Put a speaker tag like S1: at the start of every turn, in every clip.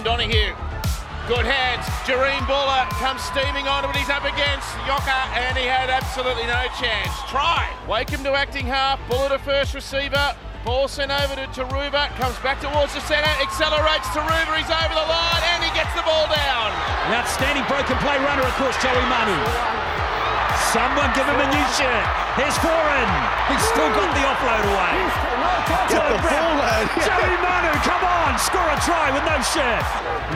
S1: Dawson Donahue. Good hands. Jareen Buller comes steaming on, but he's up against Yoka, and he had absolutely no chance. Try. Wakeham to acting half. Buller to first receiver. Ball sent over to Taruba. Comes back towards the centre. Accelerates Taruba. He's over the line, and he gets the ball down.
S2: An outstanding broken play runner, of course, Joey Manu. Someone give him a new shirt. Here's Foran. He's still got the offload away.
S3: Get the ball.
S2: Joey Manu, come on, score a try with no shirt.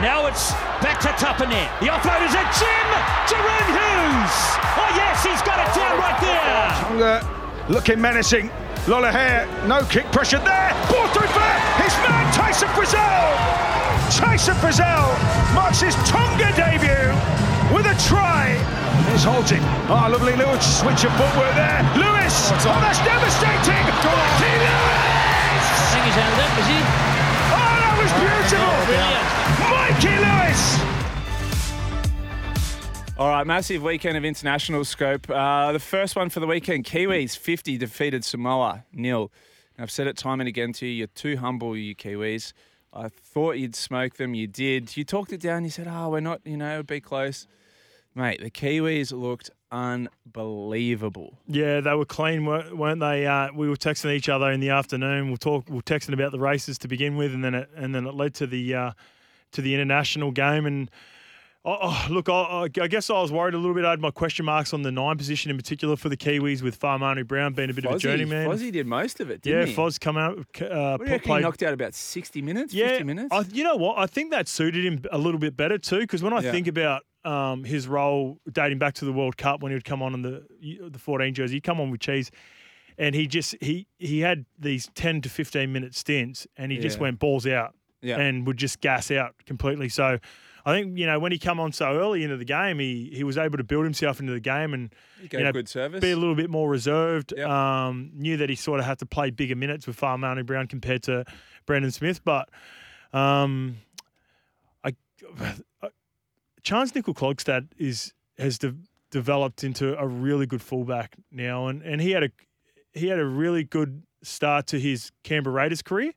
S2: Now it's back to Tupanet. The offload is at Jim Jahrome Hughes. Oh yes, he's got it down right there.
S4: Tonga looking menacing. Lola Hare, no kick pressure there. Ball through for his man Tyson Frizzell. Tyson Frizzell marks his Tonga debut with a try. Here's Halting. Ah, lovely little switch of footwork there. Lewis. Oh, that's devastating. Mikey Lewis.
S5: I think he's ended up, is he?
S4: Oh, that was beautiful. brilliant! Mikey Lewis.
S6: All right, massive weekend of international scope. Uh, the first one for the weekend Kiwis 50 defeated Samoa nil. And I've said it time and again to you, you're too humble, you Kiwis. I thought you'd smoke them, you did. You talked it down, you said, oh, we're not, you know, it'd be close. Mate, the Kiwis looked unbelievable.
S7: Yeah, they were clean, weren't they? Uh, we were texting each other in the afternoon. We'll talk. We are texting about the races to begin with, and then it, and then it led to the uh, to the international game. And oh, oh, look, I, I, guess I was worried a little bit. I had my question marks on the nine position in particular for the Kiwis, with Farmanu Brown being a bit
S6: Fozzie,
S7: of a journeyman.
S6: Fozzie did most of it,
S7: yeah,
S6: didn't he?
S7: Foz come out. Uh,
S6: What do you he knocked out about 60 minutes,
S7: yeah,
S6: 50 minutes?
S7: I, you know what? I think that suited him a little bit better too. Because when I
S6: Yeah.
S7: think about um, his role dating back to the World Cup when he would come on in the the 14 jersey, he'd come on with cheese, and he just he he had these 10 to 15 minute stints, and he just
S6: Yeah.
S7: went balls out
S6: Yeah.
S7: and would just gas out completely. So. I think you know when he come on so early into the game, he, he was able to build himself into the game and
S6: He gave
S7: you know,
S6: good service.
S7: be a little bit more reserved.
S6: Yep.
S7: Um, knew that he sort of had to play bigger minutes with Farmani Brown compared to Brandon Smith, but um, I, Charnze Nicoll-Klokstad is has de- developed into a really good fullback now, and, and he had a he had a really good start to his Canberra Raiders career.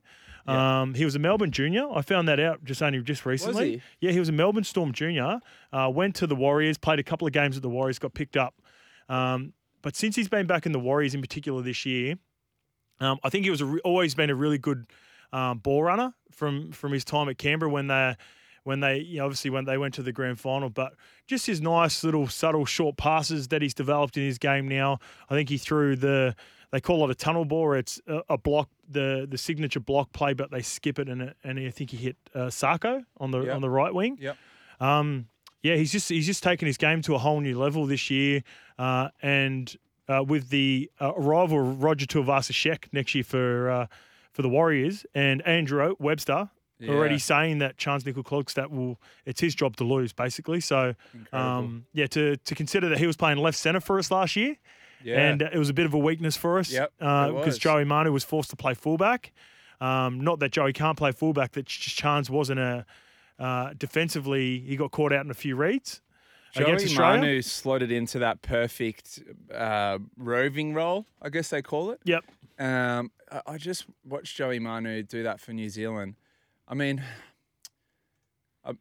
S7: Um, he was a Melbourne junior. I found that out just only just recently.
S6: he?
S7: Yeah, he was a Melbourne Storm junior. Uh, went to the Warriors, played a couple of games at the Warriors, got picked up. Um, but since he's been back in the Warriors, in particular this year, um, I think he was a re- always been a really good um, ball runner from from his time at Canberra when they when they you know, obviously when they went to the grand final. But just his nice little subtle short passes that he's developed in his game now. I think he threw the they call it a tunnel ball. It's a, a block the the signature block play, but they skip it and it, and I think he hit uh, Sarko on the
S6: Yep.
S7: on the right wing.
S6: Yep.
S7: Um, yeah, he's just he's just taken his game to a whole new level this year, uh, and uh, with the uh, arrival of Roger Tuivasa-Sheck next year for uh, for the Warriors and Andrew Webster already saying that Charnze Nicoll that will it's his job to lose basically. So um, yeah, to to consider that he was playing left center for us last year,
S6: Yeah.
S7: and uh, it was a bit of a weakness for us
S6: Yep, it
S7: because. Joey Manu was forced to play fullback. Um, not that Joey can't play fullback, that Ch- Charnze wasn't a uh, defensively. He got caught out in a few reads
S6: Joey. Manu slotted into that perfect uh, roving role, I guess they call it.
S7: Yep.
S6: Um, I just watched Joey Manu do that for New Zealand. I mean, uh,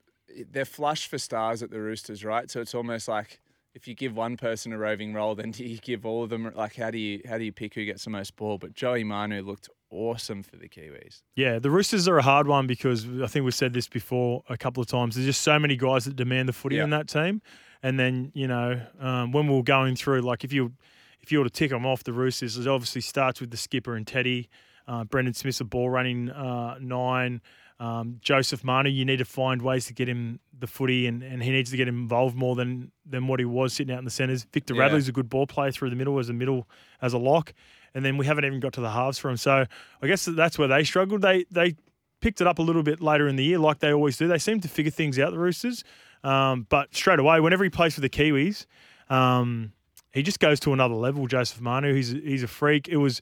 S6: they're flush for stars at the Roosters, right? So it's almost like if you give one person a roving role, then do you give all of them? Like, how do you how do you pick who gets the most ball? But Joey Manu looked awesome for the Kiwis.
S7: Yeah, the Roosters are a hard one because I think we've said this before a couple of times. There's just so many guys that demand the footy
S6: Yeah.
S7: in that team, and then you know um, when we're going through, like if you if you were to tick them off, the Roosters it obviously starts with the skipper and Teddy. Uh, Brandon Smith's a ball running uh, nine. Um, Joseph Manu, you need to find ways to get him the footy, and, and he needs to get involved more than than what he was sitting out in the centres. Victor
S6: Yeah.
S7: Radley's a good ball player through the middle as a middle as a lock, and then we haven't even got to the halves for him. So I guess that's where they struggled. They they picked it up a little bit later in the year, like they always do. They seem to figure things out, the Roosters. Um, but straight away, whenever he plays for the Kiwis, um, he just goes to another level. Joseph Manu, he's he's a freak. It was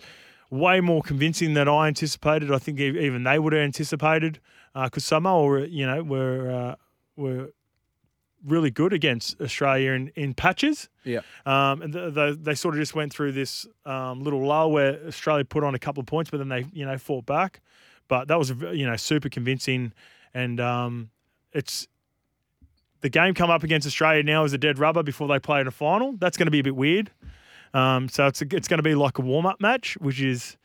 S7: way more convincing than I anticipated. I think even they would have anticipated because Samoa, were, you know, were uh, were really good against Australia in, in patches.
S6: Yeah.
S7: Um, and th th they sort of just went through this um, little lull where Australia put on a couple of points, but then they, you know, fought back. But that was, you know, super convincing. And um, it's the game come up against Australia now is a dead rubber before they play in a final. That's going to be a bit weird. Um, so it's a, it's going to be like a warm up match, which is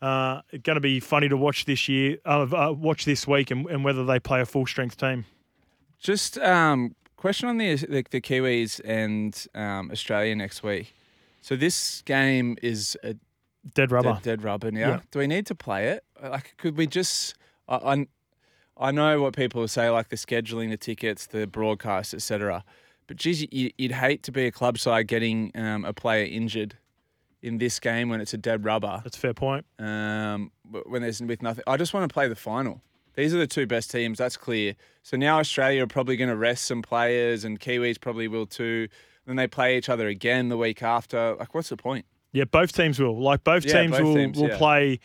S7: uh, going to be funny to watch this year, uh, uh, watch this week, and, and whether they play a full strength team.
S6: Just um, question on the the, the Kiwis and um, Australia next week. So this game is a
S7: Dead rubber.
S6: dead, dead rubber now.
S7: Yeah.
S6: Do we need to play it? Like, could we just? I, I, I know what people say, like the scheduling, the tickets, the broadcast, etc. But geez, you, you'd hate to be a club side getting um, a player injured in this game when it's a dead rubber.
S7: That's a fair point.
S6: Um, but when there's with nothing, I just want to play the final. These are the two best teams. That's clear. So now Australia are probably going to rest some players, and Kiwis probably will too. Then they play each other again the week after. Like, what's the point?
S7: Yeah, both teams will. Like both
S6: Yeah,
S7: teams
S6: both
S7: will
S6: teams,
S7: will
S6: yeah.
S7: play.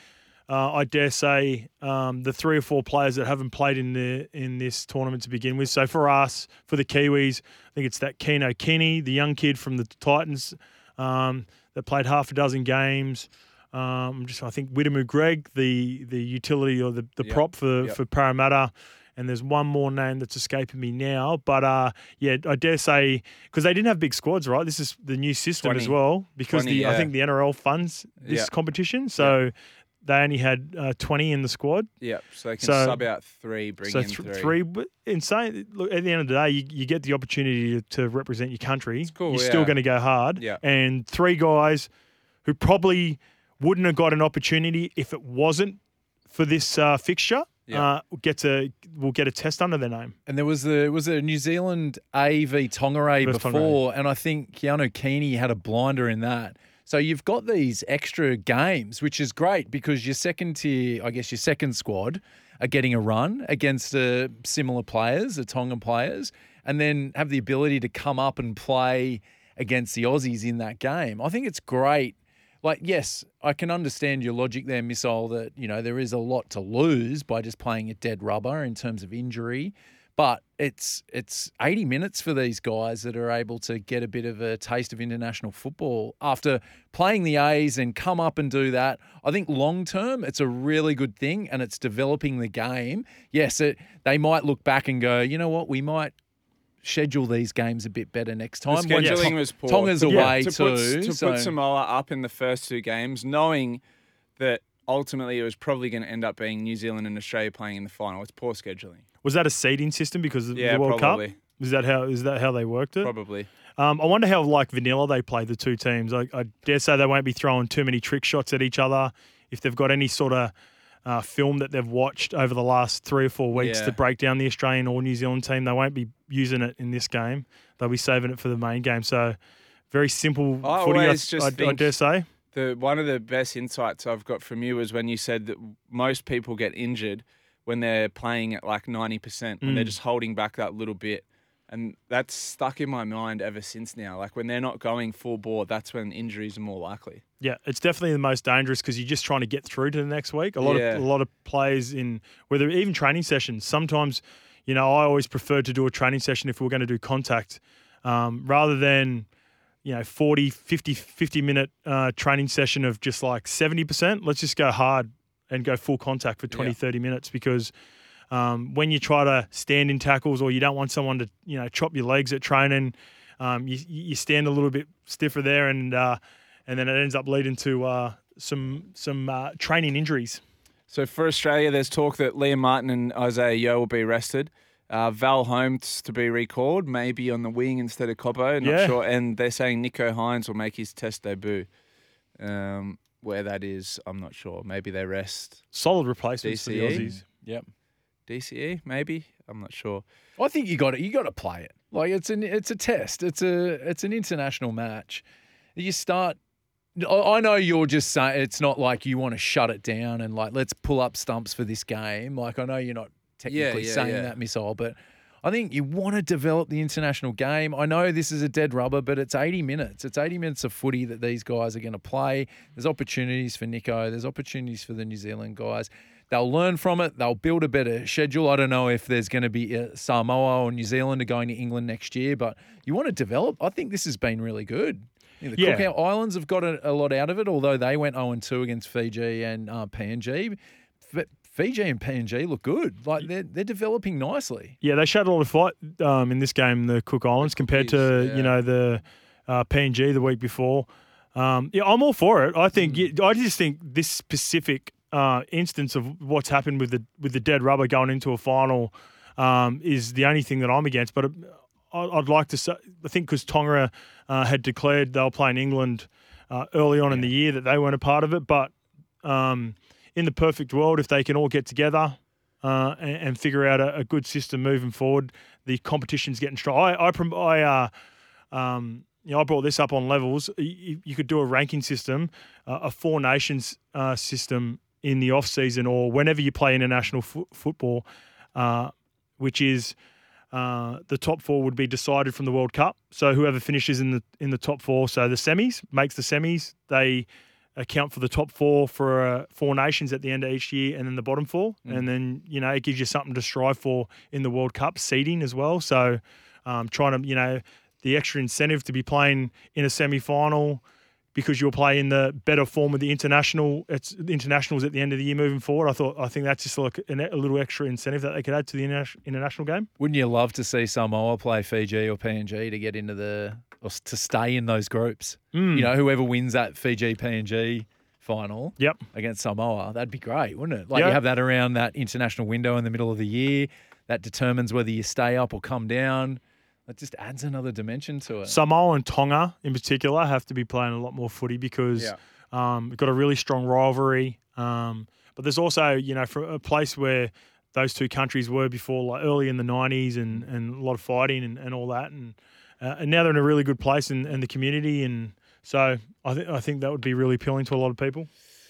S7: Uh, I dare say um, the three or four players that haven't played in the in this tournament to begin with. So for us, for the Kiwis, I think it's that Keano Kini, the young kid from the Titans, um, that played half a dozen games. Um, just I think Wiremu Greig, the the utility or the, the
S6: Yep,
S7: prop for
S6: yep.
S7: for Parramatta. And there's one more name that's escaping me now, but uh, yeah, I dare say because they didn't have big squads, right? This is the new system as well because
S6: 20,
S7: the I think the NRL funds this
S6: Yeah.
S7: competition, so they only had uh, 20 in the squad.
S6: Yeah, so they can
S7: So-
S6: sub out three, bring
S7: so
S6: in
S7: th-
S6: three.
S7: three, but insane. Look, at the end of the day, you, you get the opportunity to, to represent your country.
S6: It's cool,
S7: You're still going to go hard.
S6: Yeah.
S7: And three guys who probably wouldn't have got an opportunity if it wasn't for this uh, fixture.
S6: Yeah.
S7: Uh, get a will get a test under their name.
S3: And there was the was a New Zealand A v Tongaray
S7: Versus
S3: before, and I think Keano Kini had a blinder in that. So you've got these extra games, which is great because your second tier, I guess your second squad, are getting a run against uh, similar players, the Tongan players, and then have the ability to come up and play against the Aussies in that game. I think it's great. Like, yes, I can understand your logic there, Missile, that, you know, there is a lot to lose by just playing a dead rubber in terms of injury. But it's it's 80 minutes for these guys that are able to get a bit of a taste of international football after playing the A's and come up and do that. I think long term it's a really good thing and it's developing the game. Yes, it, they might look back and go, you know what, we might schedule these games a bit better next
S6: The
S3: time. When
S6: scheduling was poor.
S3: Tonga's
S6: To-
S3: away
S6: to
S3: too.
S6: Put, to
S3: so-
S6: put Samoa up in the first two games, knowing that ultimately it was probably going to end up being New Zealand and Australia playing in the final. It's poor scheduling.
S7: Was that a seeding system because of
S6: Yeah,
S7: the World
S6: probably.
S7: Cup? Is that how is that how they worked it?
S6: Probably.
S7: Um, I wonder how like vanilla they play the two teams. I, I dare say they won't be throwing too many trick shots at each other. If they've got any sort of uh, film that they've watched over the last three or four weeks
S6: Yeah.
S7: to break down the Australian or New Zealand team, they won't be using it in this game. They'll be saving it for the main game. So very simple
S6: I
S7: footy. I, I- I dare say.
S6: The one of the best insights I've got from you is when you said that most people get injured when they're playing at like ninety percent, when they're
S7: Mm.
S6: just holding back that little bit, and that's stuck in my mind ever since now. Like when they're not going full bore, that's when injuries are more likely.
S7: Yeah, it's definitely the most dangerous because you're just trying to get through to the next week. A lot
S6: Yeah.
S7: of a lot of players in whether even training sessions. Sometimes, you know, I always prefer to do a training session if we're going to do contact, um, rather than you know 40, 50, 50 minute uh, training session of just like seventy percent. Let's just go hard and go full contact for 20,
S6: Yeah.
S7: 30 minutes because. Um, when you try to stand in tackles or you don't want someone to, you know, chop your legs at training, um, you, you stand a little bit stiffer there, and uh, and then it ends up leading to uh, some some uh, training injuries.
S6: So for Australia, there's talk that Liam Martin and Isaah Yeo will be rested. Uh, Val Holmes to be recalled, maybe on the wing instead of Cobbo. Not
S7: Yeah.
S6: sure. And they're saying Nicho Hynes will make his test debut. Um, where that is, I'm not sure. Maybe they rest
S7: Solid replacements for the
S6: DCE?
S7: Aussies.
S3: Yep.
S6: DCE. Maybe I'm not sure.
S3: I think you got to you got to play it. Like it's an it's a test. It's a it's an international match. You start. I I know you're just saying it's not like you want to shut it down and like let's pull up stumps for this game. Like I know you're not technically
S6: yeah,
S3: saying
S6: yeah.
S3: that missile, but I think you want to develop the international game. I know this is a dead rubber, but it's 80 minutes. It's 80 minutes of footy that these guys are going to play. There's opportunities for Nicho. There's opportunities for the New Zealand guys. They'll learn from it. They'll build a better schedule. I don't know if there's going to be Samoa or New Zealand are going to England next year, but you want to develop. I think this has been really good. I think the
S7: Yeah.
S3: Cook Islands have got a, a lot out of it, although they went 0 2 against Fiji and uh, PNG. F- Fiji and PNG look good. Like they're they're developing nicely.
S7: Yeah, they showed a lot of fight um, in this game, the Cook Islands, compared to
S6: yeah.
S7: you know the uh, PNG the week before. Um, yeah, I'm all for it. I think
S6: Mm.
S7: I just think this specific uh, instance of what's happened with the with the dead rubber going into a final um, is the only thing that I'm against. But uh, I- I'd like to say, I think because Tonga uh, had declared they were playing England uh, early on in the year that they weren't a part of it. But um, in the perfect world, if they can all get together uh, and, and figure out a, a good system moving forward, the competition's getting strong. I, I, I uh, um, you know, I brought this up on levels. You, you could do a ranking system, uh, a four nations uh, system in the off season or whenever you play international fo- football, uh, which is uh, the top four would be decided from the World Cup. So whoever finishes in the in the top four, so the semis makes the semis. They account for the top four for uh, four nations at the end of each year, and then the bottom four, and then you know it gives you something to strive for in the World Cup seeding as well. So um, trying to you know the extra incentive to be playing in a semi final because you'll play in the better form of the international it's internationals at the end of the year moving forward. I thought I think that's just like an, a little extra incentive that they could add to the interna- international game.
S3: Wouldn't you love to see Samoa play Fiji or PNG to get into the to stay in those groups?
S7: Mm.
S3: You know, whoever wins that Fiji PNG final
S7: Yep.
S3: against Samoa, that'd be great, wouldn't it? Like
S7: Yeah.
S3: you have that around that international window in the middle of the year that determines whether you stay up or come down. That just adds another dimension to it.
S7: Samoa and Tonga in particular have to be playing a lot more footy because
S3: Yeah.
S7: um, we've got a really strong rivalry. Um, but there's also, you know, for a place where those two countries were before, like early in the 90s and, and a lot of fighting and, and all that. And, uh, and now they're in a really good place in, in the community. And so I, I think that would be really appealing to a lot of people.